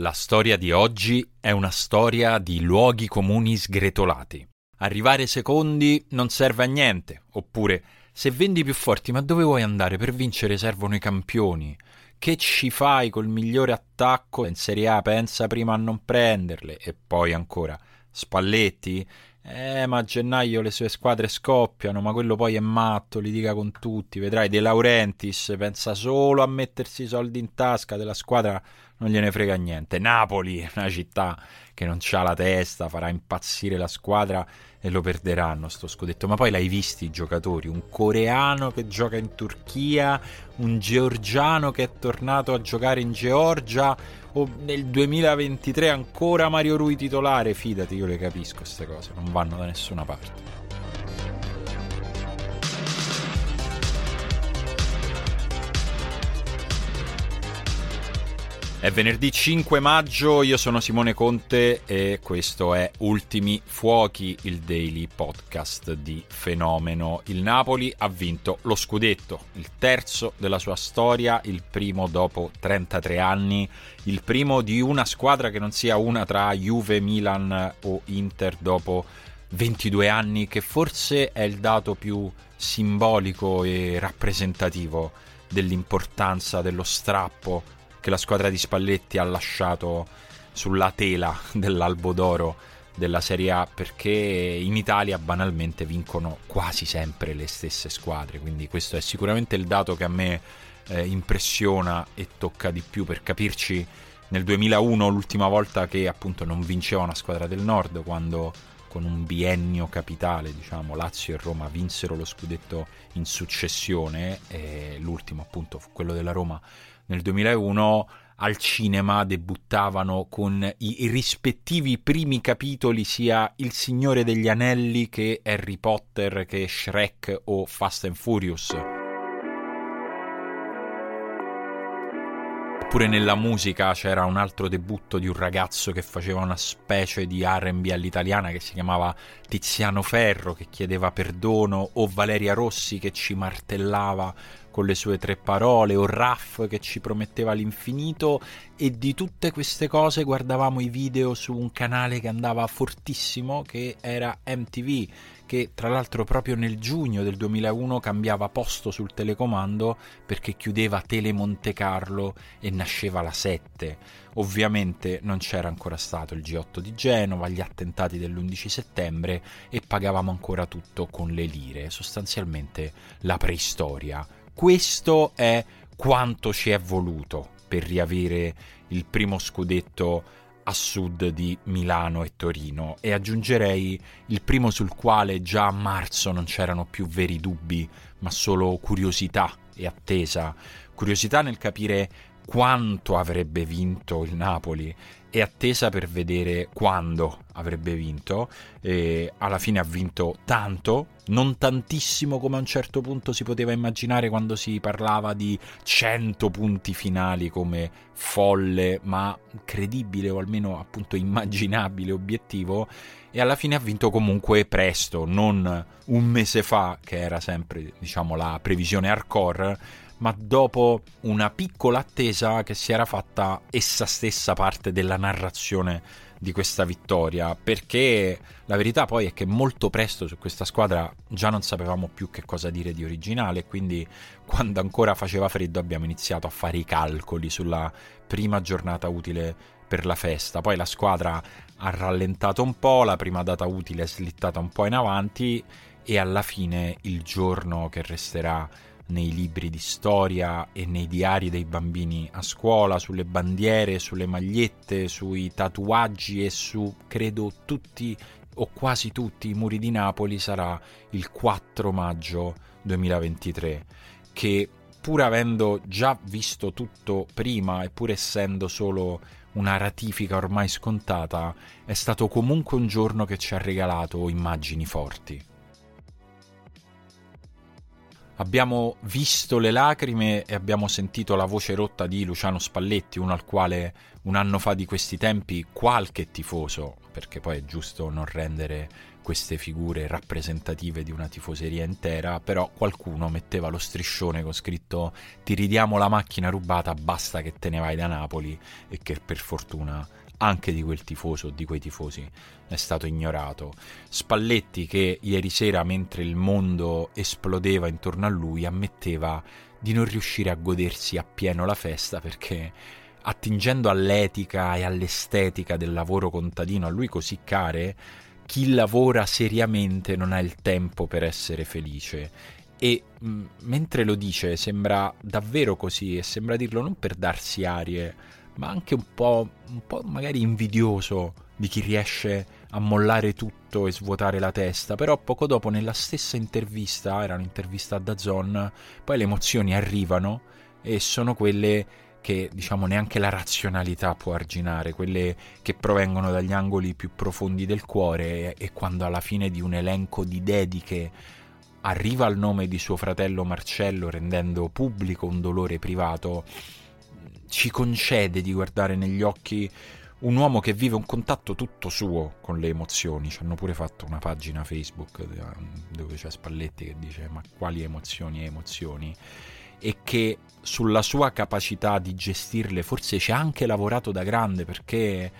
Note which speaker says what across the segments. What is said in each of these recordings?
Speaker 1: La storia di oggi è una storia di luoghi comuni sgretolati. Arrivare secondi non serve a niente, oppure se vendi più forti, ma dove vuoi andare? Per vincere servono i campioni. Che ci fai col migliore attacco in Serie A? Pensa prima a non prenderle. E poi ancora, Spalletti? Eh, ma a gennaio le sue squadre scoppiano, ma quello poi è matto, li dica con tutti. Vedrai, De Laurentiis pensa solo a mettersi i soldi in tasca della squadra non gliene frega niente. Napoli è una città che non ha la testa, farà impazzire la squadra e lo perderanno sto scudetto. Ma poi l'hai visti i giocatori? Un coreano che gioca in Turchia, un georgiano che è tornato a giocare in Georgia o nel 2023 ancora Mario Rui titolare. Fidati, io le capisco queste cose, non vanno da nessuna parte. È venerdì 5 maggio, io sono Simone Conte e questo è Ultimi Fuochi, il daily podcast di Fenomeno. Il Napoli ha vinto lo scudetto, il terzo della sua storia, il primo dopo 33 anni, il primo di una squadra che non sia una tra Juve, Milan o Inter dopo 22 anni, che forse è il dato più simbolico e rappresentativo dell'importanza dello strappo che la squadra di Spalletti ha lasciato sulla tela dell'Albo d'Oro della Serie A perché in Italia banalmente vincono quasi sempre le stesse squadre, quindi questo è sicuramente il dato che a me eh, impressiona e tocca di più. Per capirci nel 2001 l'ultima volta che appunto non vinceva una squadra del nord quando con un biennio capitale, diciamo, Lazio e Roma vinsero lo scudetto in successione e l'ultimo appunto fu quello della Roma nel 2001 al cinema debuttavano con i rispettivi primi capitoli sia Il Signore degli Anelli che Harry Potter che Shrek o Fast and Furious. Oppure nella musica c'era un altro debutto di un ragazzo che faceva una specie di RB all'italiana che si chiamava Tiziano Ferro che chiedeva perdono o Valeria Rossi che ci martellava con le sue tre parole, o Raff che ci prometteva l'infinito e di tutte queste cose guardavamo i video su un canale che andava fortissimo che era MTV che tra l'altro proprio nel giugno del 2001 cambiava posto sul telecomando perché chiudeva Tele Monte Carlo e nasceva la 7. Ovviamente non c'era ancora stato il G8 di Genova, gli attentati dell'11 settembre e pagavamo ancora tutto con le lire, sostanzialmente la preistoria questo è quanto ci è voluto per riavere il primo scudetto a sud di Milano e Torino. E aggiungerei il primo sul quale già a marzo non c'erano più veri dubbi, ma solo curiosità e attesa, curiosità nel capire quanto avrebbe vinto il Napoli. E attesa per vedere quando avrebbe vinto e alla fine ha vinto tanto non tantissimo come a un certo punto si poteva immaginare quando si parlava di 100 punti finali come folle ma credibile o almeno appunto immaginabile obiettivo. E alla fine ha vinto comunque presto non un mese fa che era sempre diciamo la previsione hardcore ma dopo una piccola attesa che si era fatta essa stessa parte della narrazione di questa vittoria, perché la verità poi è che molto presto su questa squadra già non sapevamo più che cosa dire di originale, quindi quando ancora faceva freddo abbiamo iniziato a fare i calcoli sulla prima giornata utile per la festa, poi la squadra ha rallentato un po', la prima data utile è slittata un po' in avanti e alla fine il giorno che resterà nei libri di storia e nei diari dei bambini a scuola, sulle bandiere, sulle magliette, sui tatuaggi e su, credo, tutti o quasi tutti i muri di Napoli sarà il 4 maggio 2023, che pur avendo già visto tutto prima e pur essendo solo una ratifica ormai scontata, è stato comunque un giorno che ci ha regalato immagini forti. Abbiamo visto le lacrime e abbiamo sentito la voce rotta di Luciano Spalletti, uno al quale un anno fa di questi tempi qualche tifoso, perché poi è giusto non rendere queste figure rappresentative di una tifoseria intera, però qualcuno metteva lo striscione con scritto ti ridiamo la macchina rubata, basta che te ne vai da Napoli e che per fortuna anche di quel tifoso o di quei tifosi è stato ignorato. Spalletti che ieri sera mentre il mondo esplodeva intorno a lui ammetteva di non riuscire a godersi appieno la festa perché attingendo all'etica e all'estetica del lavoro contadino a lui così care, chi lavora seriamente non ha il tempo per essere felice. E mh, mm, mentre lo dice sembra davvero così e sembra dirlo non per darsi arie, ma anche un po', un po' magari invidioso di chi riesce a mollare tutto e svuotare la testa, però poco dopo nella stessa intervista, era un'intervista a Dazon, poi le emozioni arrivano e sono quelle che diciamo neanche la razionalità può arginare, quelle che provengono dagli angoli più profondi del cuore e, quando alla fine di un elenco di dediche arriva il nome di suo fratello Marcello rendendo pubblico un dolore privato, ci concede di guardare negli occhi un uomo che vive un contatto tutto suo con le emozioni. Ci hanno pure fatto una pagina Facebook dove c'è Spalletti che dice ma quali emozioni e emozioni e che sulla sua capacità di gestirle forse ci ha anche lavorato da grande perché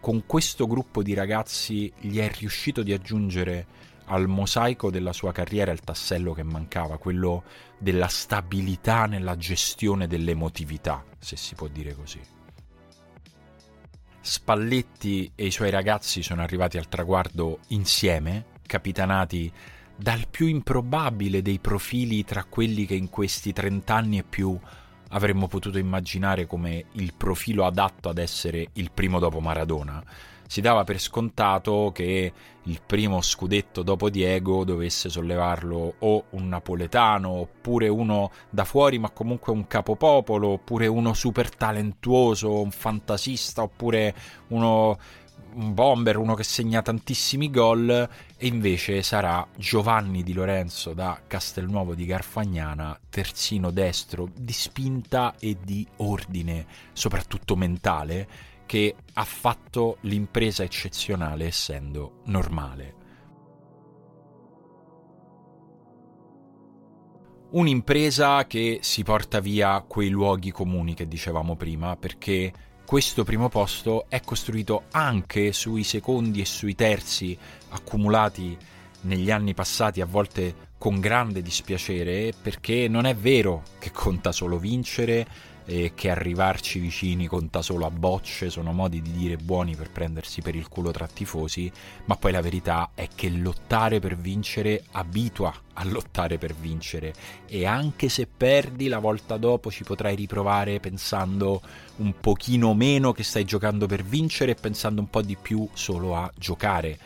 Speaker 1: con questo gruppo di ragazzi gli è riuscito di aggiungere al mosaico della sua carriera il tassello che mancava, quello della stabilità nella gestione dell'emotività, se si può dire così. Spalletti e i suoi ragazzi sono arrivati al traguardo insieme, capitanati dal più improbabile dei profili tra quelli che in questi trent'anni e più avremmo potuto immaginare come il profilo adatto ad essere il primo dopo Maradona. Si dava per scontato che il primo scudetto dopo Diego dovesse sollevarlo o un napoletano, oppure uno da fuori ma comunque un capopopolo, oppure uno super talentuoso, un fantasista, oppure uno un bomber, uno che segna tantissimi gol, e invece sarà Giovanni Di Lorenzo da Castelnuovo di Garfagnana, terzino destro di spinta e di ordine, soprattutto mentale, che ha fatto l'impresa eccezionale essendo normale. Un'impresa che si porta via quei luoghi comuni che dicevamo prima, perché questo primo posto è costruito anche sui secondi e sui terzi accumulati negli anni passati, a volte con grande dispiacere, perché non è vero che conta solo vincere, e che arrivarci vicini conta solo a bocce, sono modi di dire buoni per prendersi per il culo tra tifosi, ma poi la verità è che lottare per vincere abitua a lottare per vincere e anche se perdi la volta dopo ci potrai riprovare pensando un pochino meno che stai giocando per vincere e pensando un po' di più solo a giocare.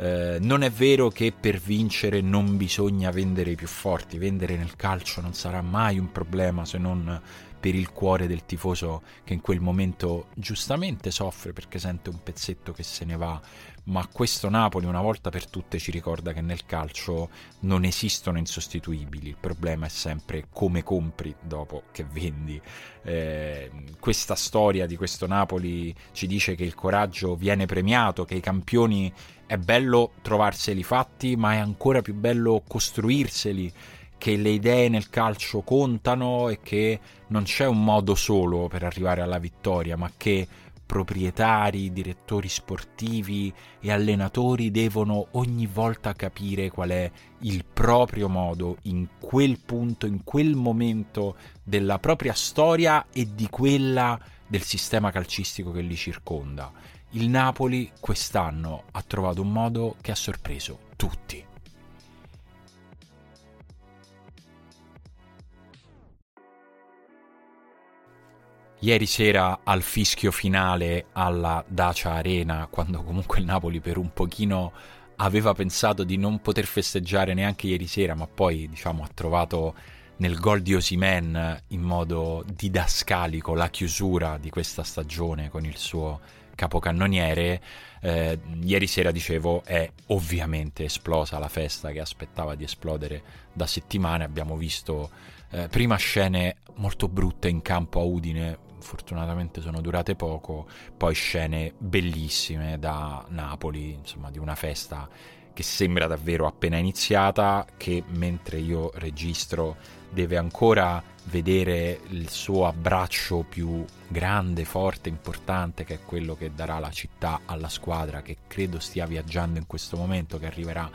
Speaker 1: Eh, non è vero che per vincere non bisogna vendere i più forti, vendere nel calcio non sarà mai un problema se non per il cuore del tifoso che in quel momento giustamente soffre perché sente un pezzetto che se ne va, ma questo Napoli una volta per tutte ci ricorda che nel calcio non esistono insostituibili, il problema è sempre come compri dopo che vendi. Eh, questa storia di questo Napoli ci dice che il coraggio viene premiato, che i campioni è bello trovarseli fatti, ma è ancora più bello costruirseli che le idee nel calcio contano e che non c'è un modo solo per arrivare alla vittoria, ma che proprietari, direttori sportivi e allenatori devono ogni volta capire qual è il proprio modo in quel punto, in quel momento della propria storia e di quella del sistema calcistico che li circonda. Il Napoli quest'anno ha trovato un modo che ha sorpreso tutti. Ieri sera al fischio finale alla Dacia Arena, quando comunque il Napoli per un pochino aveva pensato di non poter festeggiare neanche ieri sera, ma poi diciamo ha trovato nel gol di Osimen in modo didascalico la chiusura di questa stagione con il suo capocannoniere. Eh, ieri sera, dicevo, è ovviamente esplosa la festa che aspettava di esplodere da settimane. Abbiamo visto eh, prima scene molto brutte in campo a Udine, fortunatamente sono durate poco, poi scene bellissime da Napoli, insomma di una festa che sembra davvero appena iniziata, che mentre io registro deve ancora vedere il suo abbraccio più grande, forte, importante, che è quello che darà la città alla squadra, che credo stia viaggiando in questo momento, che arriverà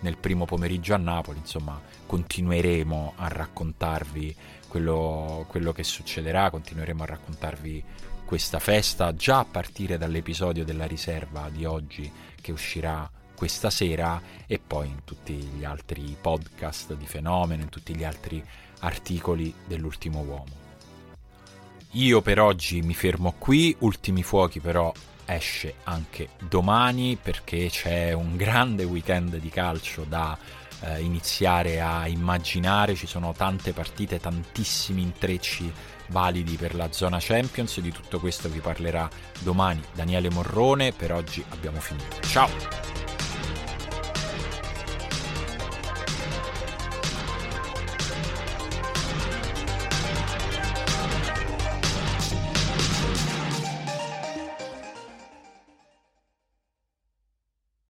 Speaker 1: nel primo pomeriggio a Napoli. Insomma, continueremo a raccontarvi quello, quello che succederà, continueremo a raccontarvi questa festa già a partire dall'episodio della riserva di oggi che uscirà questa sera e poi in tutti gli altri podcast di Fenomeno, in tutti gli altri articoli dell'ultimo uomo. Io per oggi mi fermo qui, Ultimi Fuochi però esce anche domani perché c'è un grande weekend di calcio da eh, iniziare a immaginare, ci sono tante partite, tantissimi intrecci validi per la zona Champions, di tutto questo vi parlerà domani Daniele Morrone, per oggi abbiamo finito. Ciao!